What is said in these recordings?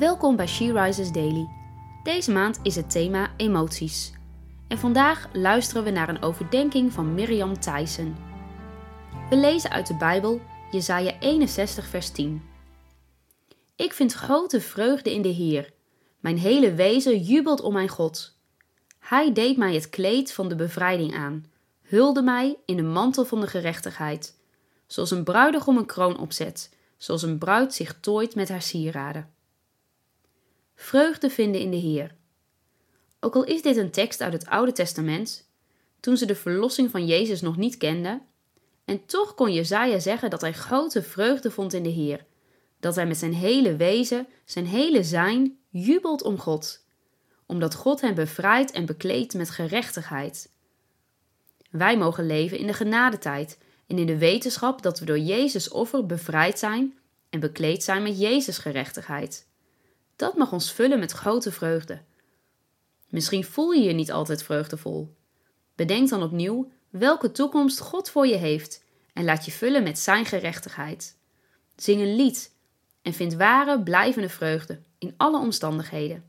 Welkom bij She Rises Daily. Deze maand is het thema emoties. En vandaag luisteren we naar een overdenking van Mirjam Thijssen. We lezen uit de Bijbel Jesaja 61 vers 10. Ik vind grote vreugde in de Heer. Mijn hele wezen jubelt om mijn God. Hij deed mij het kleed van de bevrijding aan, hulde mij in de mantel van de gerechtigheid, zoals een bruidegom een kroon opzet, zoals een bruid zich tooit met haar sieraden vreugde vinden in de Heer. Ook al is dit een tekst uit het Oude Testament, toen ze de verlossing van Jezus nog niet kenden, en toch kon Jezaja zeggen dat hij grote vreugde vond in de Heer, dat hij met zijn hele wezen, zijn hele zijn, jubelt om God, omdat God hem bevrijdt en bekleedt met gerechtigheid. Wij mogen leven in de genadetijd en in de wetenschap dat we door Jezus offer bevrijd zijn en bekleed zijn met Jezus gerechtigheid. Dat mag ons vullen met grote vreugde. Misschien voel je je niet altijd vreugdevol. Bedenk dan opnieuw welke toekomst God voor je heeft en laat je vullen met Zijn gerechtigheid. Zing een lied en vind ware, blijvende vreugde in alle omstandigheden.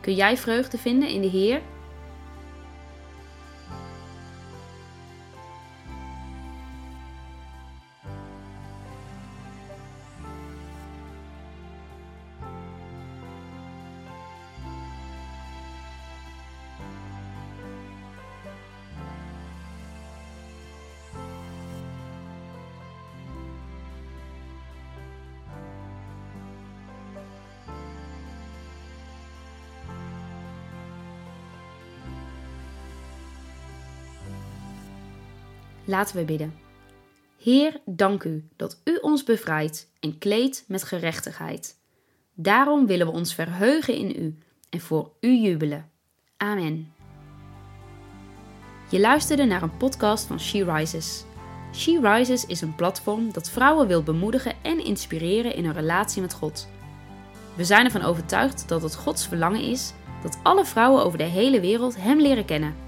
Kun jij vreugde vinden in de Heer? Laten we bidden. Heer, dank u dat u ons bevrijdt en kleedt met gerechtigheid. Daarom willen we ons verheugen in u en voor u jubelen. Amen. Je luisterde naar een podcast van She Rises. She Rises is een platform dat vrouwen wil bemoedigen en inspireren in hun relatie met God. We zijn ervan overtuigd dat het Gods verlangen is dat alle vrouwen over de hele wereld Hem leren kennen.